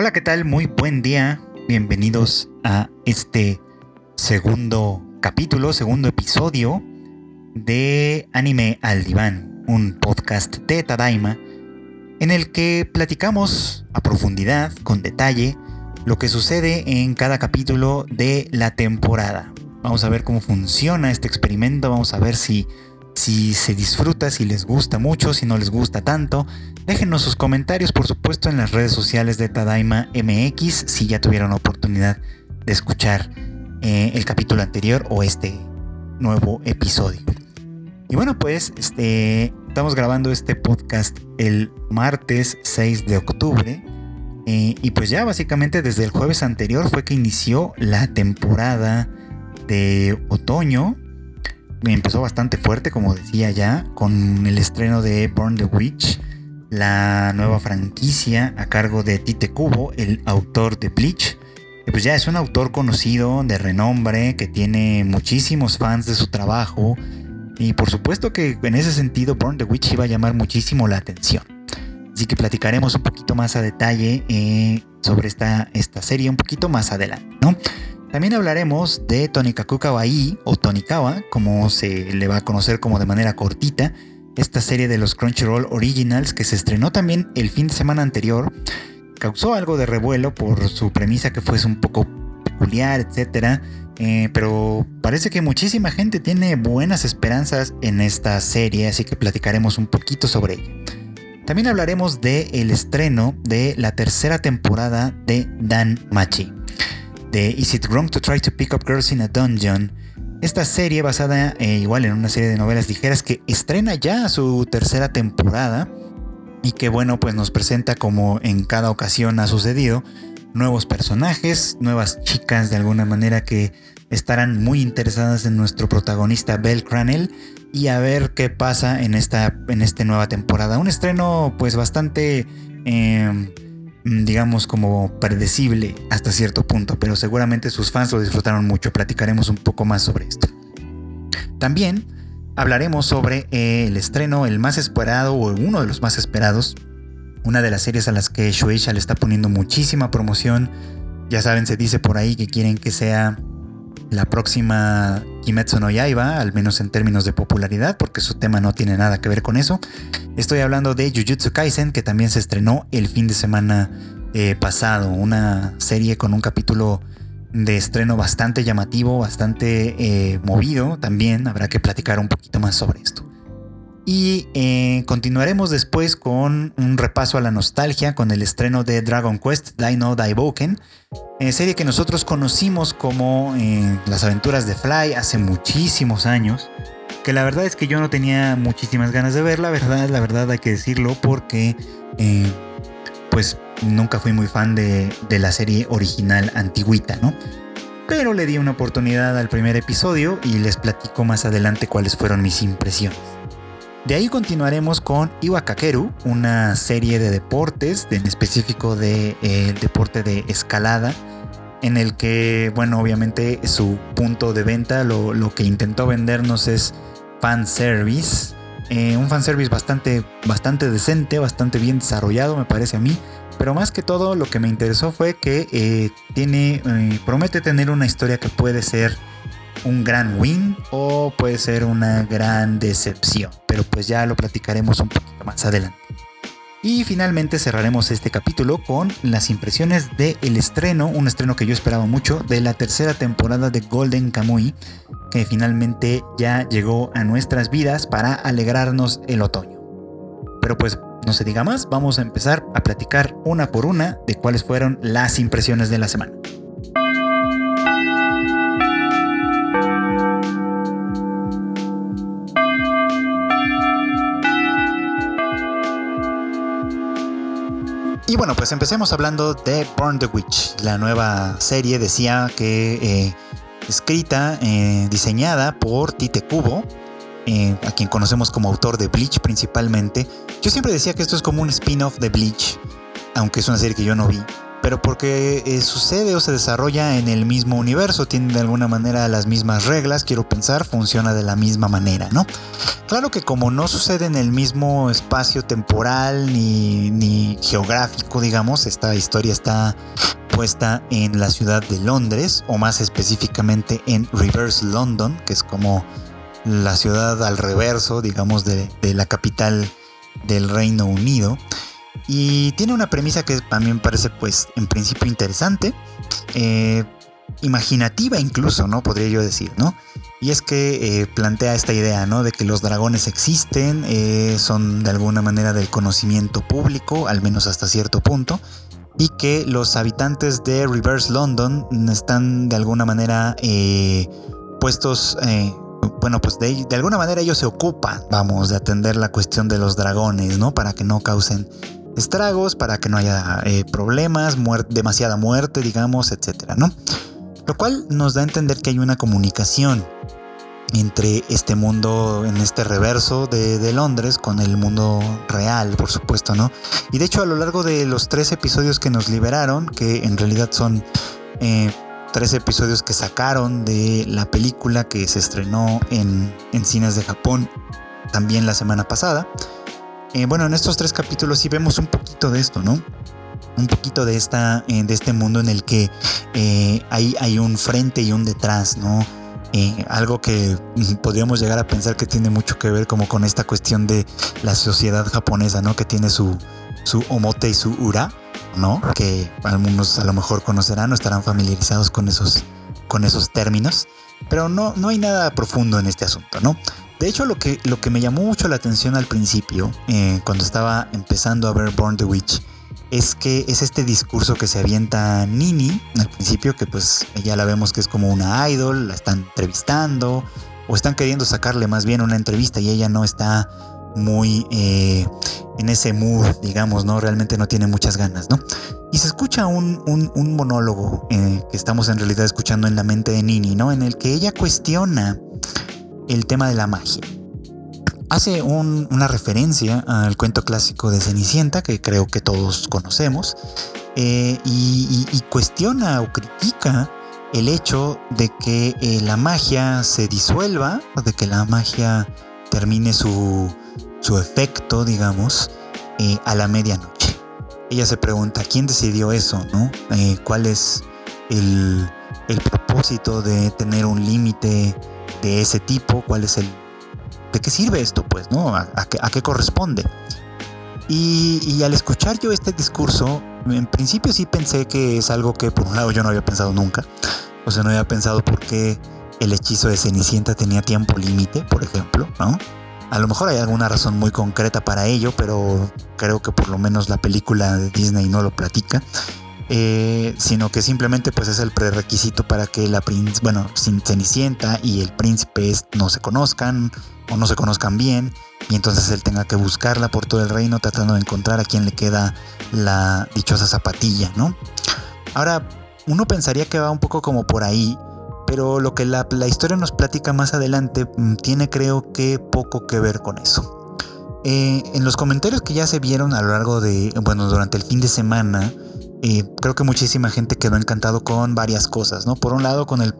Hola, ¿qué tal? Muy buen día. Bienvenidos a este segundo capítulo, segundo episodio de Anime al Diván, un podcast de Tadaima en el que platicamos a profundidad, con detalle, lo que sucede en cada capítulo de la temporada. Vamos a ver cómo funciona este experimento, vamos a ver si, si se disfruta, si les gusta mucho, si no les gusta tanto. Déjenos sus comentarios, por supuesto, en las redes sociales de Tadaima MX, si ya tuvieron oportunidad de escuchar eh, el capítulo anterior o este nuevo episodio. Y bueno, pues este, estamos grabando este podcast el martes 6 de octubre. Eh, y pues ya básicamente desde el jueves anterior fue que inició la temporada de otoño. Empezó bastante fuerte, como decía ya, con el estreno de Burn the Witch, la nueva franquicia a cargo de Tite Kubo, el autor de Bleach. Que pues ya es un autor conocido, de renombre, que tiene muchísimos fans de su trabajo. Y por supuesto que en ese sentido Burn the Witch iba a llamar muchísimo la atención. Así que platicaremos un poquito más a detalle eh, sobre esta, esta serie un poquito más adelante, ¿no? También hablaremos de Tonikaku Kawaii o Tonikawa, como se le va a conocer como de manera cortita, esta serie de los Crunchyroll Originals que se estrenó también el fin de semana anterior. Causó algo de revuelo por su premisa que fuese un poco peculiar, etc. Eh, pero parece que muchísima gente tiene buenas esperanzas en esta serie, así que platicaremos un poquito sobre ella. También hablaremos del el estreno de la tercera temporada de Dan Machi de Is It Wrong to Try to Pick Up Girls in a Dungeon. Esta serie basada eh, igual en una serie de novelas ligeras que estrena ya su tercera temporada y que bueno pues nos presenta como en cada ocasión ha sucedido nuevos personajes, nuevas chicas de alguna manera que estarán muy interesadas en nuestro protagonista Belle Cranell y a ver qué pasa en esta, en esta nueva temporada. Un estreno pues bastante... Mm, digamos, como predecible hasta cierto punto, pero seguramente sus fans lo disfrutaron mucho. Platicaremos un poco más sobre esto. También hablaremos sobre eh, el estreno, el más esperado o uno de los más esperados, una de las series a las que Shueisha le está poniendo muchísima promoción. Ya saben, se dice por ahí que quieren que sea la próxima Kimetsu no Yaiba, al menos en términos de popularidad, porque su tema no tiene nada que ver con eso. Estoy hablando de Jujutsu Kaisen, que también se estrenó el fin de semana eh, pasado, una serie con un capítulo de estreno bastante llamativo, bastante eh, movido también, habrá que platicar un poquito más sobre esto. Y eh, continuaremos después con un repaso a la nostalgia con el estreno de Dragon Quest Dino Daiboken, eh, serie que nosotros conocimos como eh, Las aventuras de Fly hace muchísimos años. Que la verdad es que yo no tenía muchísimas ganas de ver, la verdad, la verdad hay que decirlo, porque pues nunca fui muy fan de, de la serie original antigüita, ¿no? Pero le di una oportunidad al primer episodio y les platico más adelante cuáles fueron mis impresiones. De ahí continuaremos con Iwakakeru, una serie de deportes, en específico de eh, deporte de escalada, en el que, bueno, obviamente su punto de venta, lo, que intentó vendernos es fanservice. Eh, un fanservice bastante, bastante decente, bastante bien desarrollado, me parece a mí. Pero más que todo, lo que me interesó fue que eh, tiene, eh, promete tener una historia que puede ser un gran win o puede ser una gran decepción. Pero pues ya lo platicaremos un poquito más adelante. Y finalmente cerraremos este capítulo con las impresiones del el estreno, un estreno que yo esperaba mucho, de la tercera temporada de Golden Kamuy, que finalmente ya llegó a nuestras vidas para alegrarnos el otoño. Pero pues no se diga más, vamos a empezar a platicar una por una de cuáles fueron las impresiones de la semana. Y bueno, pues empecemos hablando de Burn the Witch. La nueva serie decía que eh, escrita, eh, diseñada por Tite Kubo, eh, a quien conocemos como autor de Bleach principalmente. Yo siempre decía que esto es como un spin-off de Bleach, aunque es una serie que yo no vi. Pero porque eh, sucede o se desarrolla en el mismo universo, tiene de alguna manera las mismas reglas, quiero pensar, funciona de la misma manera, ¿no? Claro que como no sucede en el mismo espacio temporal ni, ni geográfico, digamos, esta historia está puesta en la ciudad de Londres, o más específicamente en Reverse London, que es como la ciudad al reverso, digamos, de, de la capital del Reino Unido. Y tiene una premisa que me parece, pues, en principio interesante, eh, imaginativa incluso, ¿no? Podría yo decir, ¿no? Y es que eh, plantea esta idea, ¿no? De que los dragones existen, eh, son de alguna manera del conocimiento público, al menos hasta cierto punto, y que los habitantes de Reverse London están de alguna manera puestos bueno, pues de, alguna manera ellos se ocupan, vamos, de atender la cuestión de los dragones, ¿no? Para que no causen estragos, para que no haya eh, problemas, demasiada muerte, digamos, etcétera, ¿no? Lo cual nos da a entender que hay una comunicación entre este mundo en este reverso de, Londres con el mundo real, por supuesto, ¿no? Y de hecho a lo largo de los tres episodios que nos liberaron, que en realidad son eh, tres episodios que sacaron de la película que se estrenó en, en cines de Japón también la semana pasada, eh, bueno, en estos tres capítulos sí vemos un poquito de esto, ¿no? Un poquito de, esta, eh, de este mundo en el que eh, hay, hay, un frente y un detrás, ¿no? algo que podríamos llegar a pensar que tiene mucho que ver como con esta cuestión de la sociedad japonesa, ¿no? Que tiene su, su omote y su ura, ¿no? Que algunos a lo mejor conocerán o estarán familiarizados con esos, con esos términos. Pero no, no hay nada profundo en este asunto, ¿no? De hecho, lo que, lo que me llamó mucho la atención al principio, eh, cuando estaba empezando a ver Born the Witch, es que es este discurso que se avienta Nini al principio, que pues ya la vemos que es como una idol, la están entrevistando, o están queriendo sacarle más bien una entrevista y ella no está muy eh, en ese mood, digamos, ¿no? Realmente no tiene muchas ganas, ¿no? Y se escucha un, monólogo eh, que estamos en realidad escuchando en la mente de Nini, ¿no? En el que ella cuestiona el tema de la magia. Hace una referencia al cuento clásico de Cenicienta, que creo que todos conocemos, eh, y, cuestiona o critica el hecho de que eh, la magia se disuelva, de que la magia termine su, efecto, digamos, eh, a la medianoche. Ella se pregunta, ¿quién decidió eso? ¿no? ¿Cuál es el, el propósito de tener un límite de ese tipo, cuál es el... ¿De qué sirve esto? Pues, ¿no? ¿A, qué, corresponde? Y, al escuchar yo este discurso, en principio sí pensé que es algo que por un lado yo no había pensado nunca. O sea, no había pensado por qué el hechizo de Cenicienta tenía tiempo límite, por ejemplo, ¿no? A lo mejor hay alguna razón muy concreta para ello, pero creo que por lo menos la película de Disney no lo platica. Eh, sino que simplemente pues es el prerequisito para que la príncipe, bueno, Cenicienta y el príncipe no se conozcan o no se conozcan bien y entonces él tenga que buscarla por todo el reino tratando de encontrar a quien le queda la dichosa zapatilla, ¿no? Ahora, uno pensaría que va un poco como por ahí, pero lo que la, historia nos platica más adelante mm, tiene creo que poco que ver con eso. Eh, en los comentarios que ya se vieron a lo largo de, bueno, durante el fin de semana, creo que muchísima gente quedó encantado con varias cosas, ¿no? Por un lado con el,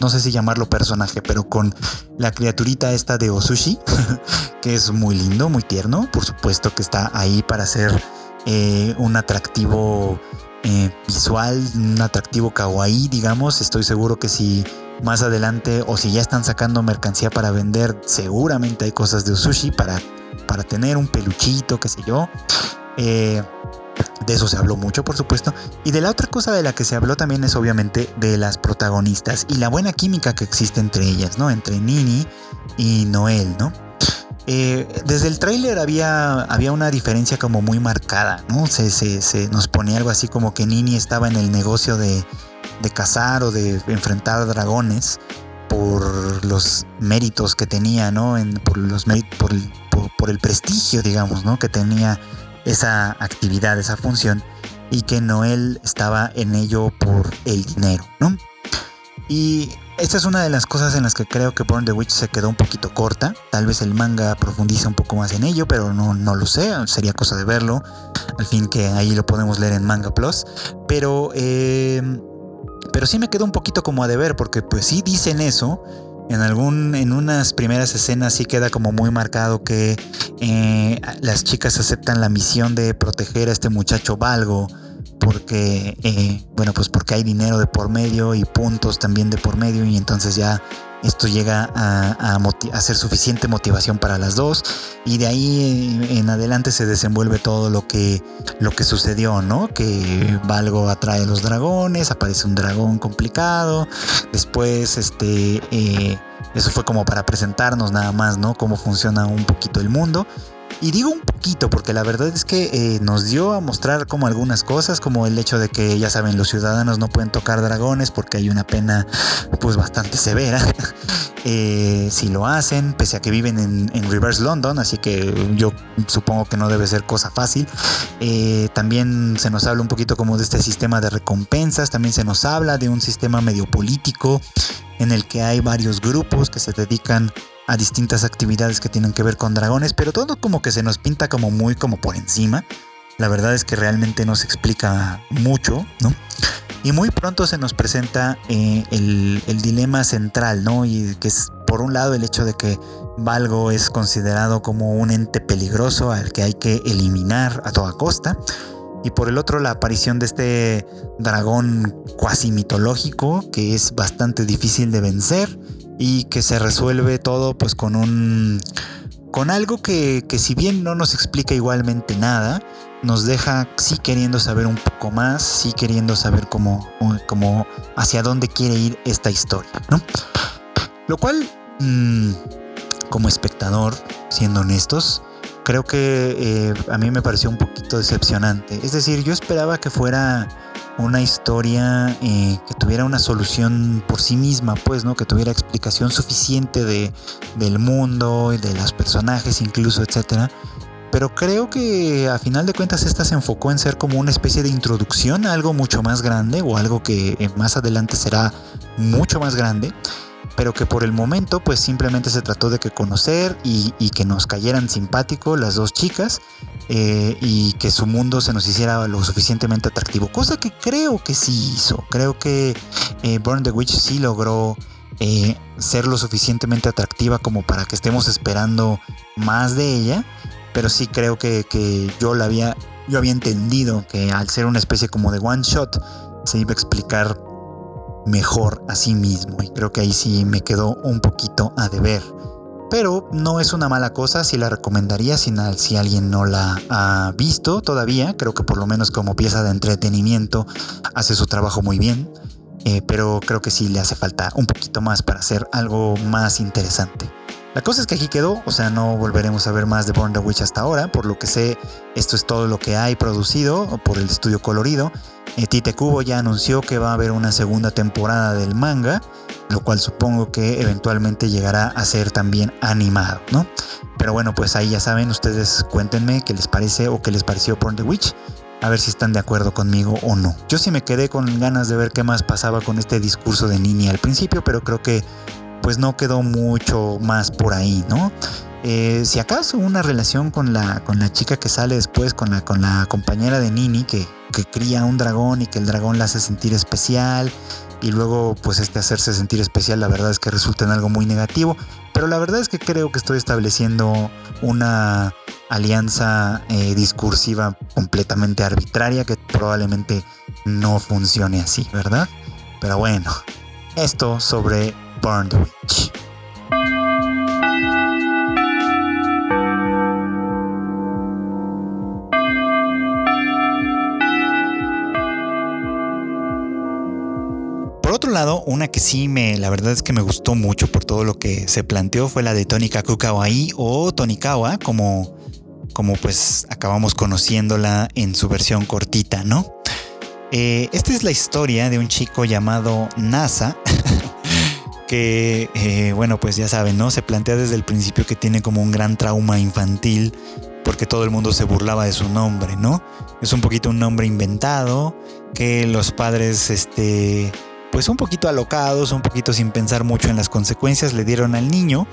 no sé si llamarlo personaje, pero con la criaturita esta de Osushi, que es muy lindo, muy tierno, por supuesto que está ahí para ser eh, un atractivo eh, visual, un atractivo kawaii, digamos, estoy seguro que si más adelante o si ya están sacando mercancía para vender, seguramente hay cosas de Osushi para, para tener un peluchito, qué sé yo. Eh, de eso se habló mucho, por supuesto. Y de la otra cosa de la que se habló también es obviamente de las protagonistas y la buena química que existe entre ellas, ¿no? Entre Nini y Noel, ¿no? Eh, desde el tráiler había, había una diferencia como muy marcada, ¿no? Se, se, nos ponía algo así como que Nini estaba en el negocio de, de cazar o de enfrentar dragones por los méritos que tenía, ¿no? En, por, los por el prestigio, digamos, ¿no? Que tenía esa actividad, esa función, y que Noel estaba en ello por el dinero, ¿no? Y esta es una de las cosas en las que creo que Burn the Witch se quedó un poquito corta. Tal vez el manga profundiza un poco más en ello, pero no, no lo sé. Sería cosa de verlo. Al fin que ahí lo podemos leer en Manga Plus. Pero, eh, pero sí me quedó un poquito como a deber, porque pues sí dicen eso. En algún, en unas primeras escenas sí queda como muy marcado que eh, las chicas aceptan la misión de proteger a este muchacho Valgo porque, eh, bueno, pues porque hay dinero de por medio y puntos también de por medio y entonces ya esto llega a, ser suficiente motivación para las dos y de ahí en adelante se desenvuelve todo lo que, lo que sucedió, ¿no? Que Valgo atrae los dragones, aparece un dragón complicado, después este... Eh, eso fue como para presentarnos nada más, ¿no? Cómo funciona un poquito el mundo. Y digo un poquito porque la verdad es que eh, nos dio a mostrar como algunas cosas, como el hecho de que ya saben los ciudadanos no pueden tocar dragones porque hay una pena pues bastante severa eh, si lo hacen, pese a que viven en, Reverse London, así que yo supongo que no debe ser cosa fácil. Eh, también se nos habla un poquito como de este sistema de recompensas, también se nos habla de un sistema medio político en el que hay varios grupos que se dedican a distintas actividades que tienen que ver con dragones, pero todo como que se nos pinta como muy como por encima. La verdad es que realmente no se explica mucho, ¿no? Y muy pronto se nos presenta eh, el, el, dilema central, ¿no? Y que es por un lado el hecho de que Valgo es considerado como un ente peligroso al que hay que eliminar a toda costa. Y por el otro la aparición de este dragón cuasi mitológico que es bastante difícil de vencer y que se resuelve todo pues con un con algo que, si bien no nos explica igualmente nada, nos deja sí queriendo saber un poco más, sí queriendo saber cómo, cómo hacia dónde quiere ir esta historia, ¿no? Lo cual, mm, como espectador, siendo honestos, creo que eh, a mí me pareció un poquito decepcionante. Es decir, yo esperaba que fuera una historia eh, que tuviera una solución por sí misma, pues, ¿no? Que tuviera explicación suficiente de, del mundo y de los personajes incluso, etcétera. Pero creo que a final de cuentas esta se enfocó en ser como una especie de introducción a algo mucho más grande o algo que eh, más adelante será mucho más grande pero que por el momento pues simplemente se trató de que conocer y, que nos cayeran simpático las dos chicas eh, y que su mundo se nos hiciera lo suficientemente atractivo, cosa que creo que sí hizo, creo que eh, Burn the Witch sí logró eh, ser lo suficientemente atractiva como para que estemos esperando más de ella, pero sí creo que, que yo la había, yo había entendido que al ser una especie como de one shot se iba a explicar mejor a sí mismo. Y creo que ahí sí me quedó un poquito a deber. Pero no es una mala cosa, si la recomendaría si, si alguien no la ha visto todavía. Creo que por lo menos como pieza de entretenimiento hace su trabajo muy bien. Eh, pero creo que sí le hace falta un poquito más para hacer algo más interesante. La cosa es que aquí quedó, o sea, no volveremos a ver más de Born the Witch hasta ahora. Por lo que sé, esto es todo lo que hay producido por el estudio colorido. Eh, Tite Kubo ya anunció que va a haber una segunda temporada del manga, lo cual supongo que eventualmente llegará a ser también animado, ¿no? Pero bueno, pues ahí ya saben, ustedes cuéntenme qué les parece o qué les pareció Born the Witch a ver si están de acuerdo conmigo o no. Yo sí me quedé con ganas de ver qué más pasaba con este discurso de Nini al principio, pero creo que pues no quedó mucho más por ahí, ¿no? Eh, si acaso una relación con la, con la chica que sale después, con la, con la compañera de Nini, que, que cría un dragón y que el dragón la hace sentir especial, y luego pues este hacerse sentir especial la verdad es que resulta en algo muy negativo, pero la verdad es que creo que estoy estableciendo una alianza eh, discursiva completamente arbitraria que probablemente no funcione así, ¿verdad? Pero bueno, esto sobre Burned Witch. Por otro lado, una que sí me, la verdad es que me gustó mucho por todo lo que se planteó fue la de Tonikaku Kawaii o Tonikawa, como, como pues acabamos conociéndola en su versión cortita, ¿no? Eh, esta es la historia de un chico llamado NASA, que, eh, bueno, pues ya saben, ¿no? Se plantea desde el principio que tiene como un gran trauma infantil porque todo el mundo se burlaba de su nombre, ¿no? Es un poquito un nombre inventado que los padres, este, pues un poquito alocados, un poquito sin pensar mucho en las consecuencias, le dieron al niño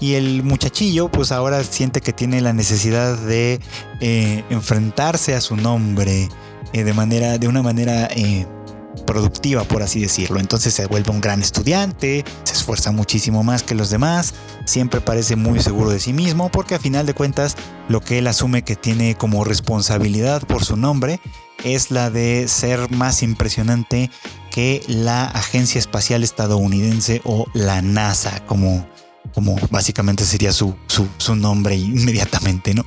y el muchachillo pues ahora siente que tiene la necesidad de eh, enfrentarse a su nombre eh, de manera, de una manera eh, productiva, por así decirlo. Entonces se vuelve un gran estudiante, se esfuerza muchísimo más que los demás, siempre parece muy seguro de sí mismo, porque a final de cuentas lo que él asume que tiene como responsabilidad por su nombre es la de ser más impresionante que la Agencia Espacial Estadounidense o la NASA, como, como básicamente sería su, su nombre inmediatamente, ¿no?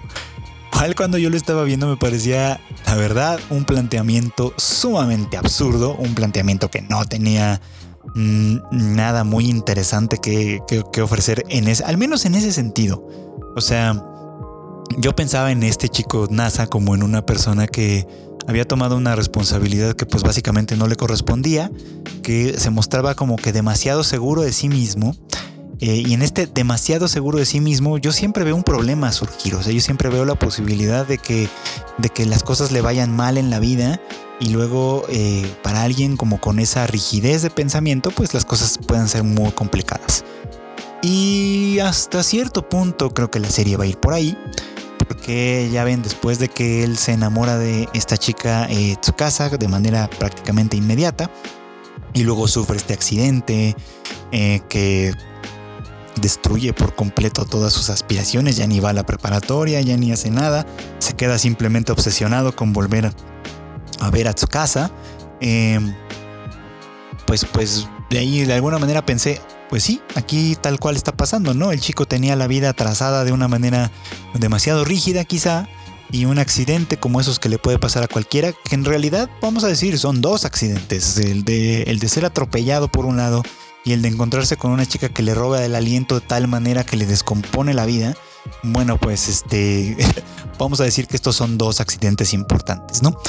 Cual cuando yo lo estaba viendo me parecía, la verdad, un planteamiento sumamente absurdo, un planteamiento que no tenía mm, nada muy interesante que, ofrecer en ese, al menos en ese sentido. O sea, yo pensaba en este chico NASA como en una persona que había tomado una responsabilidad que pues básicamente no le correspondía, que se mostraba como que demasiado seguro de sí mismo eh, y en este demasiado seguro de sí mismo, yo siempre veo un problema surgir. O sea, yo siempre veo la posibilidad de que, de que las cosas le vayan mal en la vida y luego eh, para alguien como con esa rigidez de pensamiento, pues las cosas puedan ser muy complicadas. Y hasta cierto punto creo que la serie va a ir por ahí. Porque ya ven, después de que él se enamora de esta chica eh, Tsukasa de manera prácticamente inmediata, y luego sufre este accidente eh, que destruye por completo todas sus aspiraciones, ya ni va a la preparatoria, ya ni hace nada, se queda simplemente obsesionado con volver a ver a su casa. Em, pues, pues de ahí de alguna manera pensé, pues sí, aquí tal cual está pasando, ¿no? El chico tenía la vida trazada de una manera demasiado rígida quizá, y un accidente como esos que le puede pasar a cualquiera, que en realidad vamos a decir son dos accidentes, el de, el de ser atropellado por un lado y el de encontrarse con una chica que le roba el aliento de tal manera que le descompone la vida, bueno, pues este, vamos a decir que estos son dos accidentes importantes, ¿no?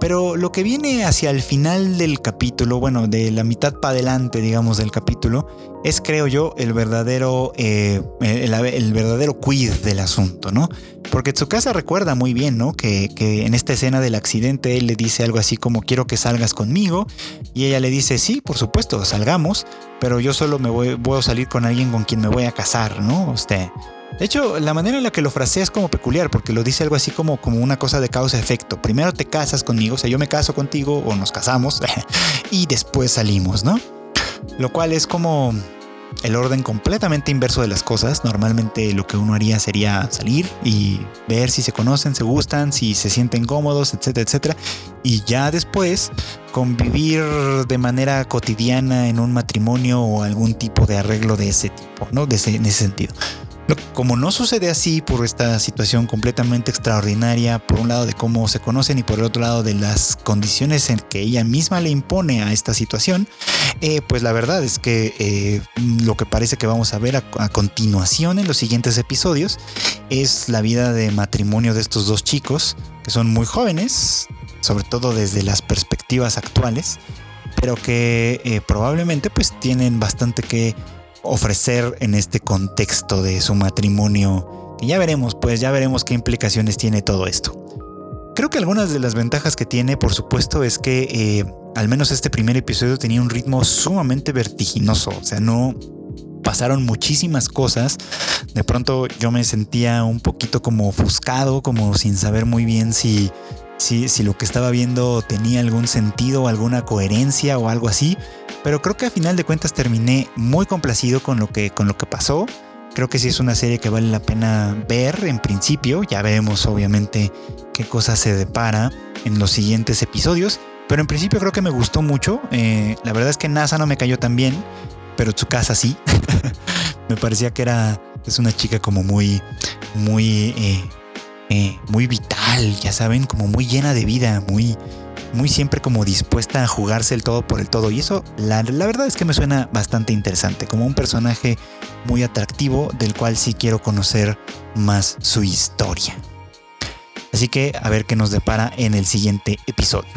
Pero lo que viene hacia el final del capítulo, bueno, de la mitad para adelante, digamos, del capítulo, es, creo yo, el verdadero, eh, el, verdadero quiz del asunto, ¿no? Porque Tsukasa recuerda muy bien, ¿no? Que, que, en esta escena del accidente él le dice algo así como quiero que salgas conmigo y ella le dice sí, por supuesto, salgamos, pero yo solo me voy, voy a salir con alguien con quien me voy a casar, ¿no? Usted. De hecho, la manera en la que lo frasea es como peculiar, porque lo dice algo así como, como una cosa de causa-efecto. Primero te casas conmigo, o sea, yo me caso contigo o nos casamos, y después salimos, ¿no? Lo cual es como el orden completamente inverso de las cosas. Normalmente lo que uno haría sería salir y ver si se conocen, se gustan, si se sienten cómodos, etcétera, etcétera. Y ya después convivir de manera cotidiana en un matrimonio o algún tipo de arreglo de ese tipo, ¿no? De en ese sentido. Como no sucede así por esta situación completamente extraordinaria, por un lado de cómo se conocen y por el otro lado de las condiciones en que ella misma le impone a esta situación, eh, pues la verdad es que eh, lo que parece que vamos a ver a, continuación en los siguientes episodios es la vida de matrimonio de estos dos chicos, que son muy jóvenes, sobre todo desde las perspectivas actuales, pero que eh, probablemente pues tienen bastante que ofrecer en este contexto de su matrimonio. Y ya veremos, pues ya veremos qué implicaciones tiene todo esto. Creo que algunas de las ventajas que tiene, por supuesto, es que eh, al menos este primer episodio tenía un ritmo sumamente vertiginoso. O sea, no pasaron muchísimas cosas. De pronto yo me sentía un poquito como ofuscado, como sin saber muy bien si, si, si lo que estaba viendo tenía algún sentido, alguna coherencia o algo así. Pero creo que a final de cuentas terminé muy complacido con lo que, con lo que pasó. Creo que sí es una serie que vale la pena ver en principio. Ya veremos obviamente qué cosa se depara en los siguientes episodios. Pero en principio creo que me gustó mucho. Eh, la verdad es que NASA no me cayó tan bien, pero Tsukasa sí. me parecía que era es una chica como muy, muy, eh, eh, muy vital, ya saben, como muy llena de vida, muy, muy siempre como dispuesta a jugarse el todo por el todo. Y eso, la, la, verdad es que me suena bastante interesante, como un personaje muy atractivo del cual sí quiero conocer más su historia. Así que a ver qué nos depara en el siguiente episodio.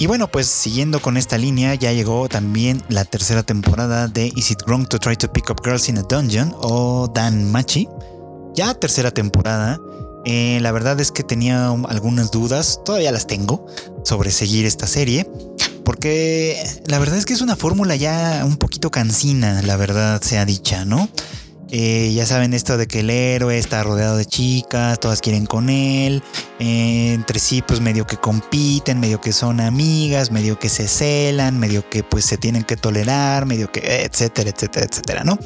Y bueno, pues siguiendo con esta línea, ya llegó también la tercera temporada de Is It Wrong to Try to Pick Up Girls in a Dungeon o Dan Machi. Ya tercera temporada. Eh, la verdad es que tenía algunas dudas, todavía las tengo, sobre seguir esta serie. Porque la verdad es que es una fórmula ya un poquito cansina, la verdad sea dicha, ¿no? Eh, ya saben esto de que el héroe está rodeado de chicas, todas quieren con él, eh, entre sí pues medio que compiten, medio que son amigas, medio que se celan, medio que pues se tienen que tolerar, medio que etcétera, etcétera, etcétera, ¿no?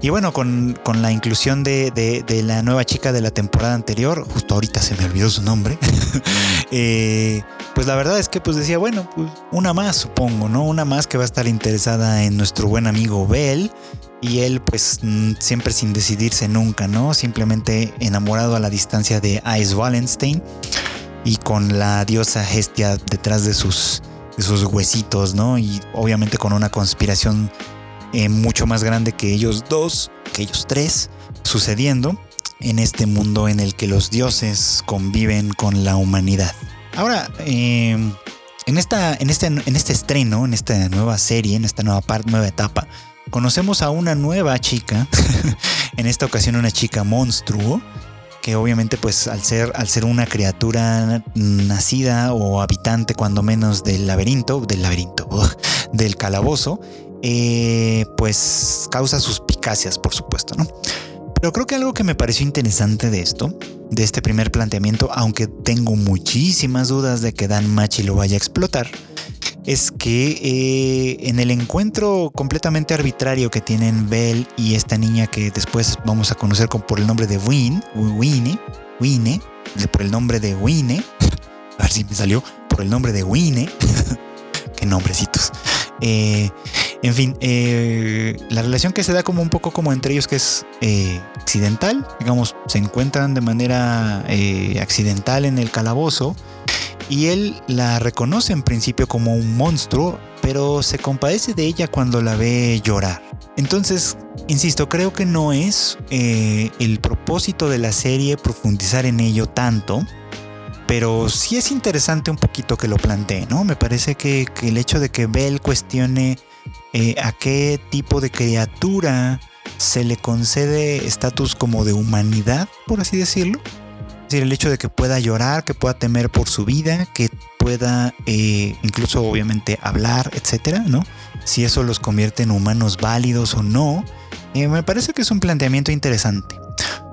Y bueno, con, la inclusión de, la nueva chica de la temporada anterior, justo ahorita se me olvidó su nombre, eh, pues la verdad es que pues decía, bueno, pues una más supongo, ¿no? Una más que va a estar interesada en nuestro buen amigo Bell y él pues mm, siempre sin decidirse nunca, ¿no? Simplemente enamorado a la distancia de Ice Wallenstein y con la diosa Hestia detrás de sus, de sus huesitos, ¿no? Y obviamente con una conspiración eh, mucho más grande que ellos dos, que ellos tres, sucediendo en este mundo en el que los dioses conviven con la humanidad. Ahora, em, en, esta, en, este, en este estreno, en esta nueva serie, en esta nueva parte, nueva etapa, conocemos a una nueva chica, en esta ocasión una chica monstruo, que obviamente pues al ser, al ser una criatura nacida o habitante cuando menos del laberinto, del laberinto, del calabozo, eh, pues causa suspicacias por supuesto, ¿no? Pero creo que algo que me pareció interesante de esto, de este primer planteamiento, aunque tengo muchísimas dudas de que Dan Machi lo vaya a explotar, es que eh, en el encuentro completamente arbitrario que tienen Belle y esta niña que después vamos a conocer por el nombre de Win, Winnie, Winnie, por el nombre de Winnie, a ver si me salió, por el nombre de Winnie, qué nombrecitos. Eh, en fin, eh, la relación que se da como un poco como entre ellos que es accidental, digamos, se encuentran de manera accidental en el calabozo y él la reconoce en principio como un monstruo, pero se compadece de ella cuando la ve llorar. Entonces, insisto, creo que no es eh, el propósito de la serie profundizar en ello tanto, pero sí es interesante un poquito que lo plantee, ¿no? Me parece que, el hecho de que Bell cuestione eh, a qué tipo de criatura se le concede estatus como de humanidad, por así decirlo, es decir, el hecho de que pueda llorar, que pueda temer por su vida, que pueda eh, incluso obviamente hablar, etcétera, ¿no? Si eso los convierte en humanos válidos o no, eh, me parece que es un planteamiento interesante.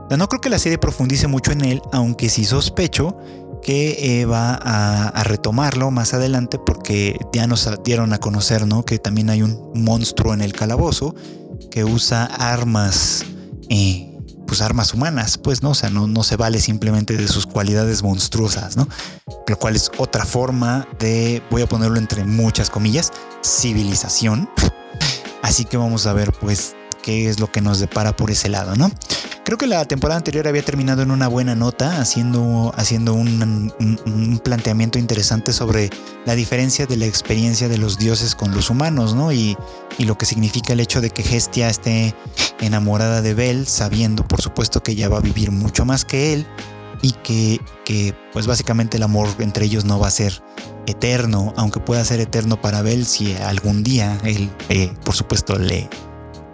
No creo que la serie profundice mucho en él, aunque sí sospecho que eh, va a, retomarlo más adelante porque ya nos dieron a conocer ¿no? que también hay un monstruo en el calabozo que usa armas pues armas humanas, pues no, o sea, no, no se vale simplemente de sus cualidades monstruosas, ¿no? Lo cual es otra forma de, voy a ponerlo entre muchas comillas, civilización. Así que vamos a ver pues qué es lo que nos depara por ese lado, ¿no? Creo que la temporada anterior había terminado en una buena nota, haciendo, haciendo un, planteamiento interesante sobre la diferencia de la experiencia de los dioses con los humanos, ¿no? Y, y lo que significa el hecho de que Hestia esté enamorada de Bell, sabiendo por supuesto que ella va a vivir mucho más que él y que, que pues básicamente el amor entre ellos no va a ser eterno, aunque pueda ser eterno para Bell si algún día él, eh, por supuesto, le,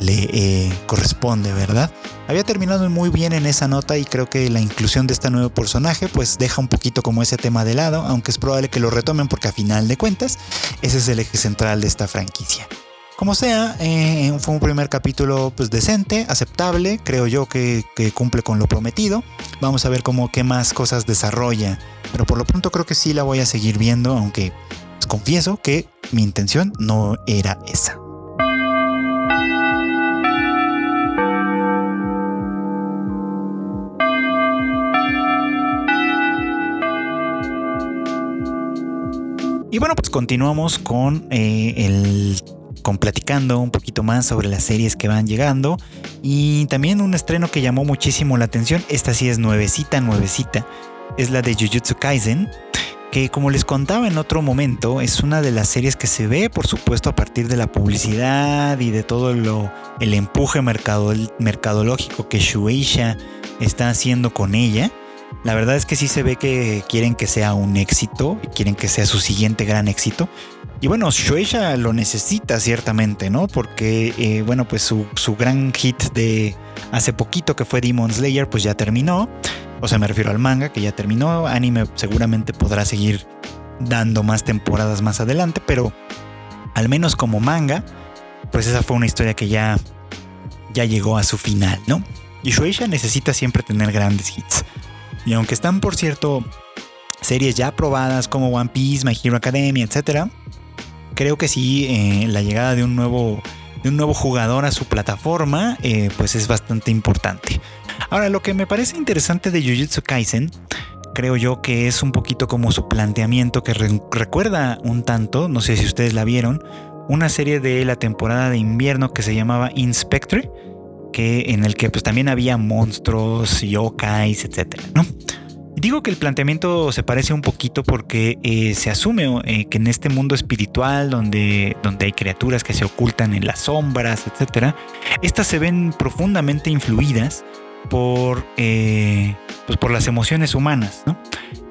le eh, corresponde, ¿verdad? Había terminado muy bien en esa nota y creo que la inclusión de este nuevo personaje pues deja un poquito como ese tema de lado, aunque es probable que lo retomen porque a final de cuentas ese es el eje central de esta franquicia. Como sea, eh, fue un primer capítulo pues decente, aceptable, creo yo que, cumple con lo prometido. Vamos a ver cómo qué más cosas desarrolla, pero por lo pronto creo que sí la voy a seguir viendo, aunque pues, confieso que mi intención no era esa. Y bueno, pues continuamos con eh, con platicando un poquito más sobre las series que van llegando y también un estreno que llamó muchísimo la atención. Esta sí es nuevecita, nuevecita. Es la de Jujutsu Kaisen, que como les contaba en otro momento, es una de las series que se ve, por supuesto, a partir de la publicidad y de todo lo, el empuje mercadológico que Shueisha está haciendo con ella La verdad es que sí se ve que quieren que sea un éxito, quieren que sea su siguiente gran éxito. Y bueno, Shueisha lo necesita ciertamente, ¿no? Porque, eh, bueno, pues su, su, gran hit de hace poquito que fue Demon Slayer, pues ya terminó. O sea, me refiero al manga, que ya terminó. Anime seguramente podrá seguir dando más temporadas más adelante, pero al menos como manga, pues esa fue una historia que ya, ya llegó a su final, ¿no? Y Shueisha necesita siempre tener grandes hits. Y aunque están, por cierto, series ya probadas como One Piece, My Hero Academia, etc., creo que sí, eh, la llegada de un nuevo de un nuevo jugador a su plataforma, eh, pues es bastante importante. Ahora, lo que me parece interesante de Jujutsu Kaisen, creo yo que es un poquito como su planteamiento que recuerda un tanto, no sé si ustedes la vieron, una serie de la temporada de invierno que se llamaba Inspectre, que en el que pues también había monstruos, yokais, etcétera, ¿no? Digo que el planteamiento se parece un poquito porque eh, se asume eh, que en este mundo espiritual donde, donde hay criaturas que se ocultan en las sombras, etc., estas se ven profundamente influidas por, eh, pues por las emociones humanas.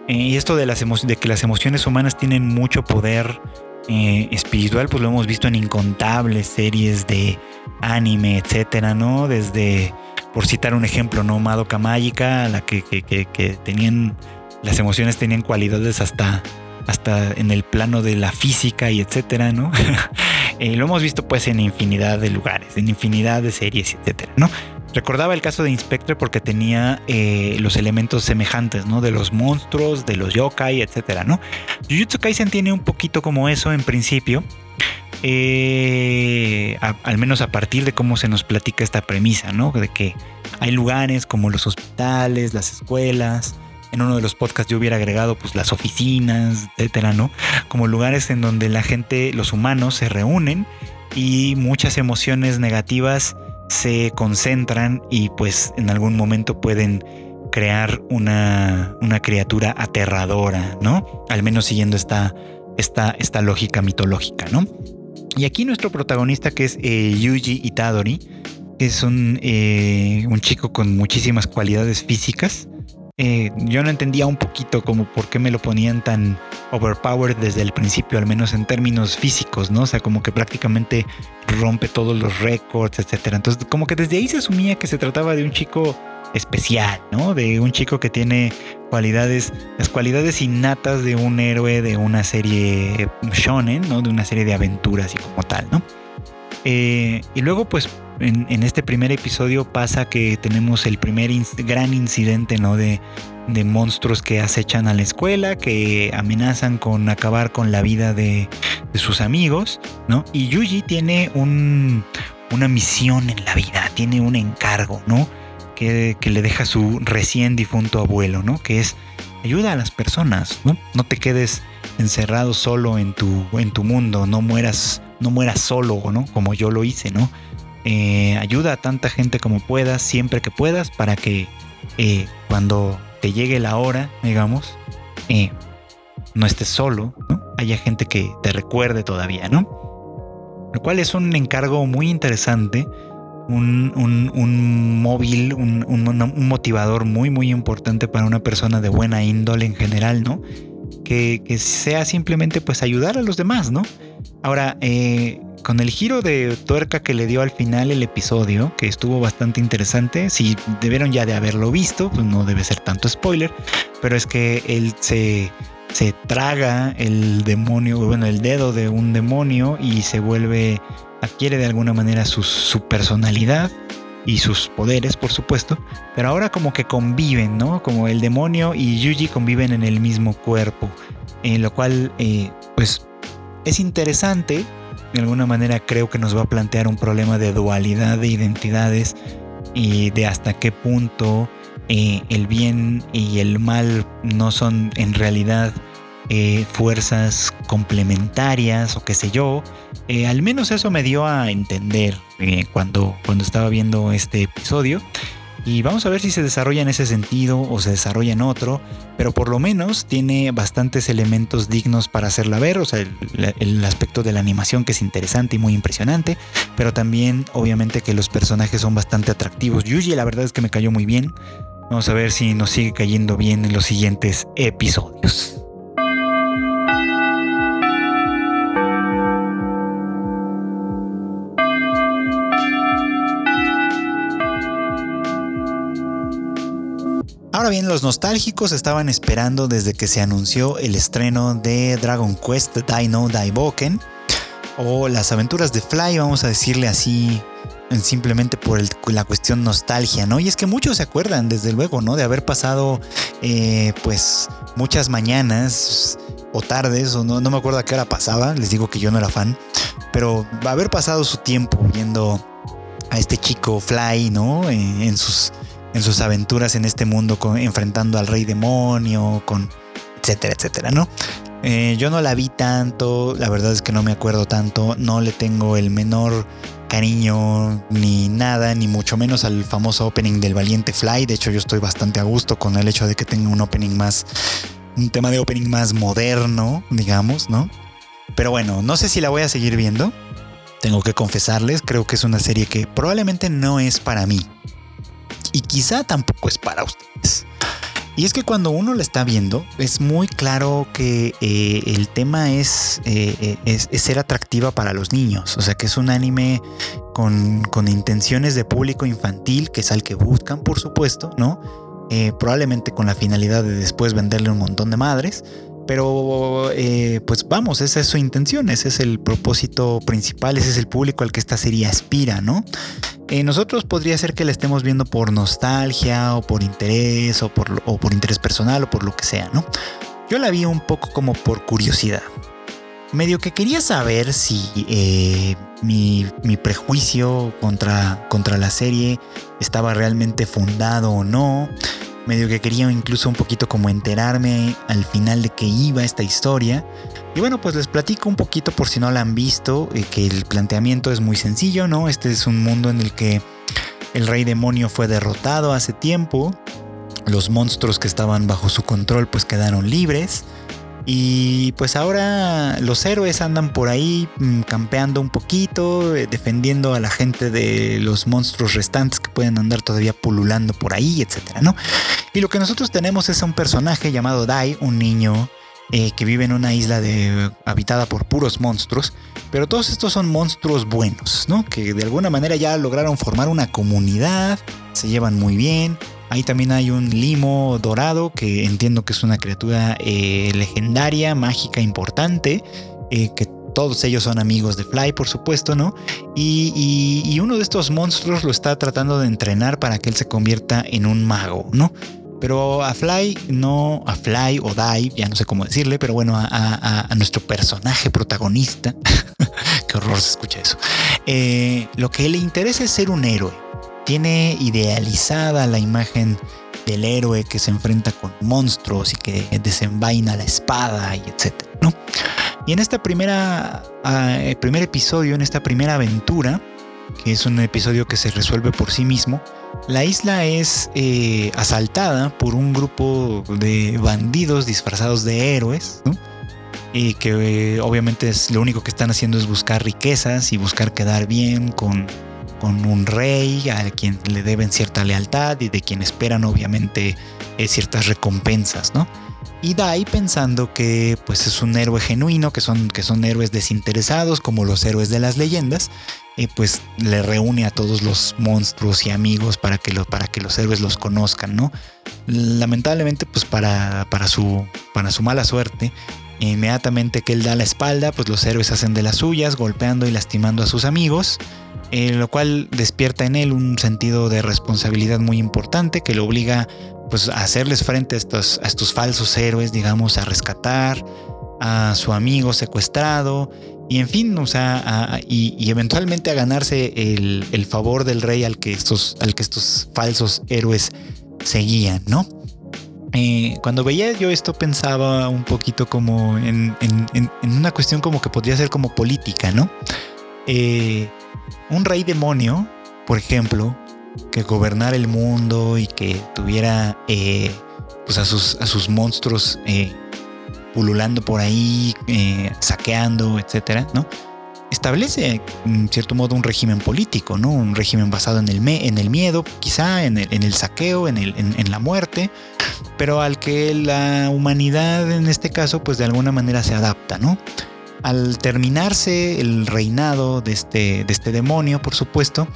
y esto de, las de que las emociones humanas tienen mucho poder espiritual, pues lo hemos visto en incontables series de anime, etcétera, ¿no? Desde por citar un ejemplo, ¿no? Madoka Mágica, la que, que, tenían, las emociones tenían cualidades hasta, hasta en el plano de la física y etcétera, ¿no? Eh, lo hemos visto pues en infinidad de lugares, en infinidad de series, etcétera, ¿no? Recordaba el caso de Inspector porque tenía eh, los elementos semejantes, ¿no? De los monstruos, de los yokai, etcétera, ¿no? Jujutsu Kaisen tiene un poquito como eso en principio, eh, al menos a partir de cómo se nos platica esta premisa, ¿no? De que hay lugares como los hospitales, las escuelas. En uno de los podcasts yo hubiera agregado pues las oficinas, etcétera, ¿no? Como lugares en donde la gente, los humanos se reúnen y muchas emociones negativas se concentran y pues en algún momento pueden crear una, una criatura aterradora, ¿no? Al menos siguiendo esta, esta, esta lógica mitológica, ¿no? Y aquí nuestro protagonista que es eh, Yuji Itadori, que es un, eh, un, chico con muchísimas cualidades físicas. Eh, yo no entendía un poquito como por qué me lo ponían tan overpowered desde el principio, al menos en términos físicos, ¿no? O sea, como que prácticamente rompe todos los récords, etcétera. Entonces, como que desde ahí se asumía que se trataba de un chico especial, ¿no? De un chico que tiene cualidades, las cualidades innatas de un héroe de una serie shonen, ¿no? De una serie de aventuras y como tal, ¿no? Eh, y luego, pues, en, este primer episodio pasa que tenemos el primer gran incidente, ¿no? De, de, monstruos que acechan a la escuela, que amenazan con acabar con la vida de, sus amigos, ¿no? Y Yuji tiene un, una misión en la vida, tiene un encargo, ¿no? Que, le deja su recién difunto abuelo, ¿no? Que es ayuda a las personas, ¿no? No te quedes encerrado solo en tu, en tu mundo, no mueras, no mueras solo, ¿no? Como yo lo hice, ¿no? Eh, ayuda a tanta gente como puedas, siempre que puedas, para que eh, cuando te llegue la hora, digamos, eh, no estés solo, ¿no? Haya gente que te recuerde todavía, ¿no? Lo cual es un encargo muy interesante un, móvil, un, motivador muy, muy importante para una persona de buena índole en general, ¿no? Que, sea simplemente pues ayudar a los demás, ¿no? Ahora, eh, con el giro de tuerca que le dio al final el episodio, que estuvo bastante interesante, si debieron ya de haberlo visto, pues no debe ser tanto spoiler, pero es que él se, se traga el demonio, bueno, el dedo de un demonio y se vuelve adquiere de alguna manera su, personalidad y sus poderes, por supuesto, pero ahora como que conviven, ¿no? Como el demonio y Yuji conviven en el mismo cuerpo, en lo cual, eh, pues, es interesante. De alguna manera creo que nos va a plantear un problema de dualidad de identidades y de hasta qué punto eh, el bien y el mal no son en realidad eh, fuerzas complementarias o qué sé yo. Eh, al menos eso me dio a entender eh, cuando, cuando estaba viendo este episodio. Y vamos a ver si se desarrolla en ese sentido o se desarrolla en otro, pero por lo menos tiene bastantes elementos dignos para hacerla ver, o sea, el, el, aspecto de la animación que es interesante y muy impresionante, pero también obviamente que los personajes son bastante atractivos. Yuji la verdad es que me cayó muy bien, Vamos a ver si nos sigue cayendo bien en los siguientes episodios. Ahora bien, los nostálgicos estaban esperando desde que se anunció el estreno de Dragon Quest Dino Daiboken o las aventuras de Fly, vamos a decirle así simplemente por la cuestión nostalgia, ¿no? Y es que muchos se acuerdan, desde luego, ¿no? De haber pasado, eh, pues, muchas mañanas o tardes, o no, no me acuerdo a qué hora pasaba, les digo que yo no era fan, pero haber pasado su tiempo viendo a este chico Fly, ¿no? Eh, en, sus, en sus aventuras en este mundo, enfrentando al rey demonio, con etcétera, etcétera, ¿no? Eh, yo no la vi tanto, la verdad es que no me acuerdo tanto, no le tengo el menor cariño ni nada, ni mucho menos al famoso opening del Valiente Fly. De hecho, yo estoy bastante a gusto con el hecho de que tenga un opening más, un tema de opening más moderno, digamos, ¿no? Pero bueno, no sé si la voy a seguir viendo. Tengo que confesarles, creo que es una serie que probablemente no es para mí. Y quizá tampoco es para ustedes. Y es que cuando uno la está viendo, es muy claro que eh, el tema eh, eh, es, ser atractiva para los niños. O sea, que es un anime con, intenciones de público infantil, que es al que buscan, por supuesto, ¿no? probablemente con la finalidad de después venderle un montón de madres. Pero pues vamos, esa es su intención, ese es el propósito principal, ese es el público al que esta serie aspira, ¿no? Eh, nosotros podría ser que la estemos viendo por nostalgia o por interés o por, interés personal o por lo que sea, ¿no? Yo la vi un poco como por curiosidad. Medio que quería saber si eh, mi, prejuicio contra, contra la serie estaba realmente fundado o no. Medio que quería incluso un poquito como enterarme al final de qué iba esta historia. Y bueno, pues les platico un poquito por si no la han visto, eh, que el planteamiento es muy sencillo, ¿no? Este es un mundo en el que el rey demonio fue derrotado hace tiempo, los monstruos que estaban bajo su control pues quedaron libres. Y pues ahora los héroes andan por ahí mm, campeando un poquito, eh, defendiendo a la gente de los monstruos restantes que pueden andar todavía pululando por ahí, etcétera, ¿no? Y lo que nosotros tenemos es a un personaje llamado Dai, un niño eh, que vive en una isla habitada por puros monstruos, pero todos estos son monstruos buenos, ¿no? Que de alguna manera ya lograron formar una comunidad, se llevan muy bien. Ahí también hay un limo dorado, que entiendo que es una criatura eh, legendaria, mágica, importante, eh, que todos ellos son amigos de Fly, por supuesto, ¿no? Y, uno de estos monstruos lo está tratando de entrenar para que él se convierta en un mago, ¿no? Pero a Fly, no a Fly o Die, ya no sé cómo decirle, pero bueno, a, nuestro personaje protagonista, qué horror se escucha eso, eh, lo que le interesa es ser un héroe. Tiene idealizada la imagen del héroe que se enfrenta con monstruos y que desenvaina la espada y etcétera, ¿no? Y en esta primera, ah, primer episodio, en esta primera aventura, que es un episodio que se resuelve por sí mismo, la isla es eh, asaltada por un grupo de bandidos disfrazados de héroes, y que eh, obviamente es lo único que están haciendo es buscar riquezas y buscar quedar bien con, con un rey a quien le deben cierta lealtad y de quien esperan obviamente eh, ciertas recompensas, ¿no? Y Dai pensando que pues es un héroe genuino, que son, que son héroes desinteresados como los héroes de las leyendas, y pues le reúne a todos los monstruos y amigos para que, para que los héroes los conozcan, ¿no? Lamentablemente pues para, para, su, para su mala suerte, inmediatamente que él da la espalda, pues los héroes hacen de las suyas, golpeando y lastimando a sus amigos. Eh, lo cual despierta en él un sentido de responsabilidad muy importante que lo obliga pues a hacerles frente a estos, falsos héroes, digamos, a rescatar a su amigo secuestrado y en fin, o sea, y, eventualmente a ganarse el, favor del rey al que estos, al que estos falsos héroes seguían, ¿no? Eh, cuando veía yo esto pensaba un poquito como en, una cuestión como que podría ser como política, ¿no? Eh, un rey demonio, por ejemplo, que gobernara el mundo y que tuviera eh, pues a sus, a sus monstruos eh, pululando por ahí, eh, saqueando, etcétera, ¿no? establece en cierto modo un régimen político, ¿no? Un régimen basado en el, en el miedo, quizá en el, saqueo, en, en, la muerte, pero al que la humanidad en este caso pues de alguna manera se adapta, ¿no? Al terminarse el reinado de este, de este demonio, por supuesto,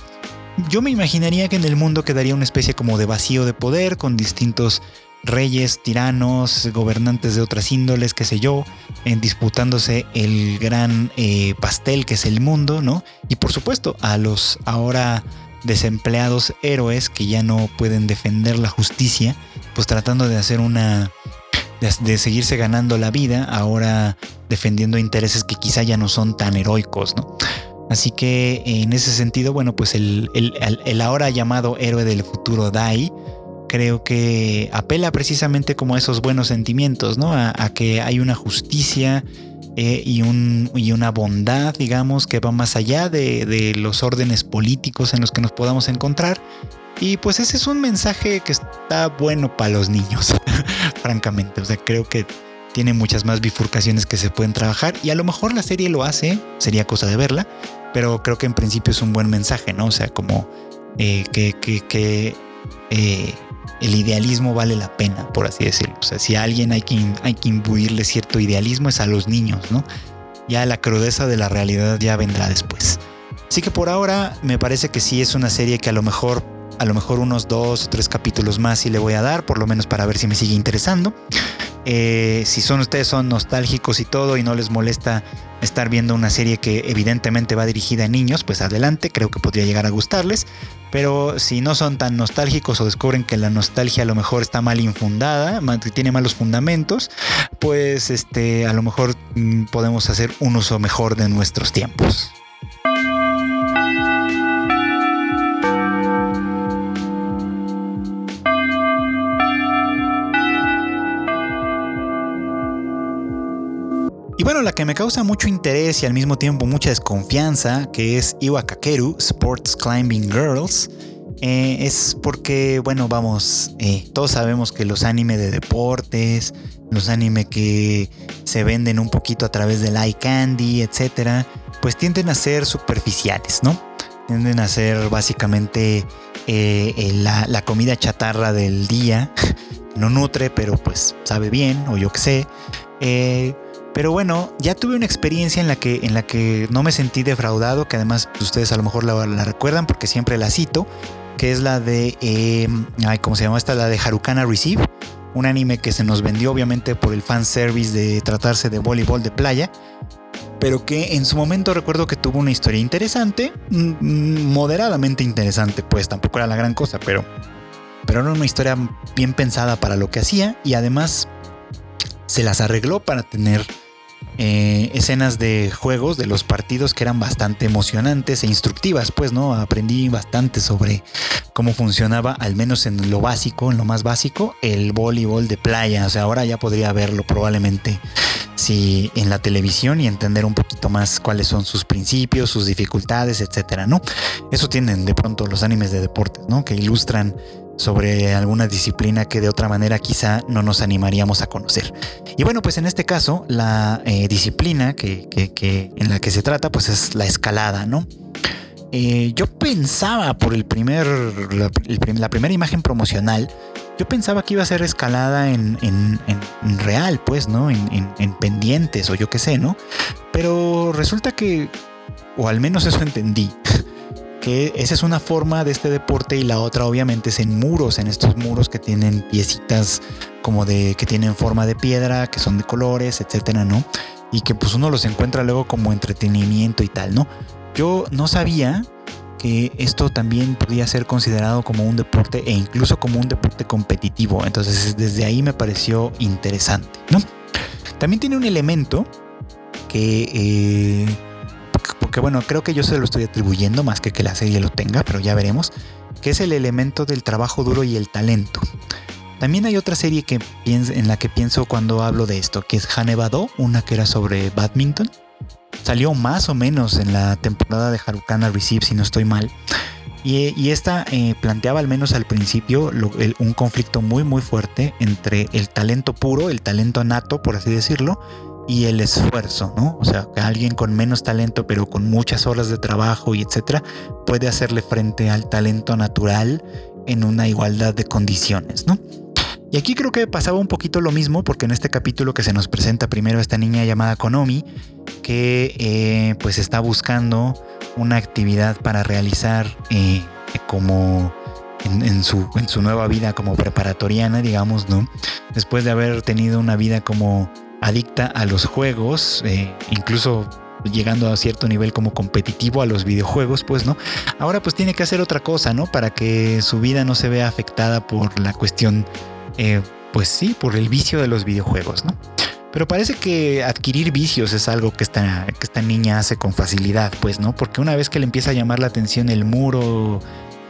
yo me imaginaría que en el mundo quedaría una especie como de vacío de poder con distintos reyes, tiranos, gobernantes de otras índoles, qué sé yo, en disputándose el gran eh, pastel que es el mundo, ¿no? Y por supuesto a los ahora desempleados héroes que ya no pueden defender la justicia, pues tratando de hacer una... de, seguirse ganando la vida, ahora defendiendo intereses que quizá ya no son tan heroicos, ¿no? Así que en ese sentido, bueno, pues el, el ahora llamado héroe del futuro Dai, creo que apela precisamente como a esos buenos sentimientos, ¿no? A, que hay una justicia eh, y, un, y, una bondad, digamos, que va más allá de, los órdenes políticos en los que nos podamos encontrar. Y pues ese es un mensaje que está bueno para los niños, francamente. O sea, creo que tiene muchas más bifurcaciones que se pueden trabajar y a lo mejor la serie lo hace, sería cosa de verla, pero creo que en principio es un buen mensaje, ¿no? O sea, como eh, que, que, eh, el idealismo vale la pena, por así decirlo. O sea, si a alguien hay que, hay que imbuirle cierto idealismo es a los niños, ¿no? Ya la crudeza de la realidad ya vendrá después. Así que por ahora me parece que sí es una serie que a lo mejor, a lo mejor unos dos o tres capítulos más sí le voy a dar, por lo menos para ver si me sigue interesando. Eh, si son ustedes son nostálgicos y todo y no les molesta estar viendo una serie que evidentemente va dirigida a niños, pues adelante, creo que podría llegar a gustarles. Pero si no son tan nostálgicos o descubren que la nostalgia a lo mejor está mal infundada, tiene malos fundamentos, pues este, a lo mejor mm, podemos hacer un uso mejor de nuestros tiempos. Y bueno, la que me causa mucho interés y al mismo tiempo mucha desconfianza, que es Iwakakeru Sports Climbing Girls, eh, es porque, bueno, vamos, eh, todos sabemos que los anime de deportes, los anime que se venden un poquito a través del eye candy, etcétera, pues tienden a ser superficiales, ¿no? Tienden a ser básicamente eh, la, la, comida chatarra del día. No nutre, pero pues sabe bien, o yo qué sé. Pero bueno, ya tuve una experiencia en la que, en la que no me sentí defraudado, que además ustedes a lo mejor la, recuerdan porque siempre la cito, que es la de, eh, ay, ¿cómo se llama esta? La de Harukana Receive, un anime que se nos vendió obviamente por el fanservice de tratarse de voleibol de playa, pero que en su momento recuerdo que tuvo una historia interesante, moderadamente interesante, pues tampoco era la gran cosa, pero, pero era una historia bien pensada para lo que hacía y además se las arregló para tener eh, escenas de juegos de los partidos que eran bastante emocionantes e instructivas, pues, ¿no? Aprendí bastante sobre cómo funcionaba, al menos en lo básico, en lo más básico, el voleibol de playa. O sea, ahora ya podría verlo probablemente si en la televisión y entender un poquito más cuáles son sus principios, sus dificultades, etcétera, ¿no? Eso tienen de pronto los animes de deportes, ¿no? Que ilustran sobre alguna disciplina que de otra manera quizá no nos animaríamos a conocer. Y bueno, pues en este caso la eh, disciplina que, en la que se trata pues es la escalada, ¿no? Eh, yo pensaba por el primer, la, primera imagen promocional, yo pensaba que iba a ser escalada en, real, pues, ¿no? En, en pendientes o yo qué sé, ¿no? Pero resulta que, o al menos eso entendí, que esa es una forma de este deporte y la otra obviamente es en muros, en estos muros que tienen piecitas como de que tienen forma de piedra, que son de colores, etcétera, ¿no? Y que pues uno los encuentra luego como entretenimiento y tal, ¿no? Yo no sabía que esto también podía ser considerado como un deporte e incluso como un deporte competitivo. Entonces desde ahí me pareció interesante, ¿no? También tiene un elemento que eh, porque bueno, creo que yo se lo estoy atribuyendo más que que la serie lo tenga, pero ya veremos, que es el elemento del trabajo duro y el talento. También hay otra serie que en la que pienso cuando hablo de esto, que es Hanebado, una que era sobre badminton. Salió más o menos en la temporada de Harukana Receive, si no estoy mal. Y, esta eh, planteaba al menos al principio un conflicto muy muy fuerte entre el talento puro, el talento nato, por así decirlo, y el esfuerzo, ¿no? O sea, que alguien con menos talento, pero con muchas horas de trabajo y etcétera, puede hacerle frente al talento natural en una igualdad de condiciones, ¿no? Y aquí creo que pasaba un poquito lo mismo, porque en este capítulo que se nos presenta primero esta niña llamada Konomi, que eh, pues está buscando una actividad para realizar eh, como en, su, en su nueva vida como preparatoriana, digamos, ¿no? Después de haber tenido una vida como adicta a los juegos, eh, incluso llegando a cierto nivel como competitivo a los videojuegos, pues, ¿no? Ahora pues tiene que hacer otra cosa, ¿no? Para que su vida no se vea afectada por la cuestión eh, pues sí, por el vicio de los videojuegos, ¿no? Pero parece que adquirir vicios es algo que esta, que esta niña hace con facilidad, pues, ¿no? Porque una vez que le empieza a llamar la atención el muro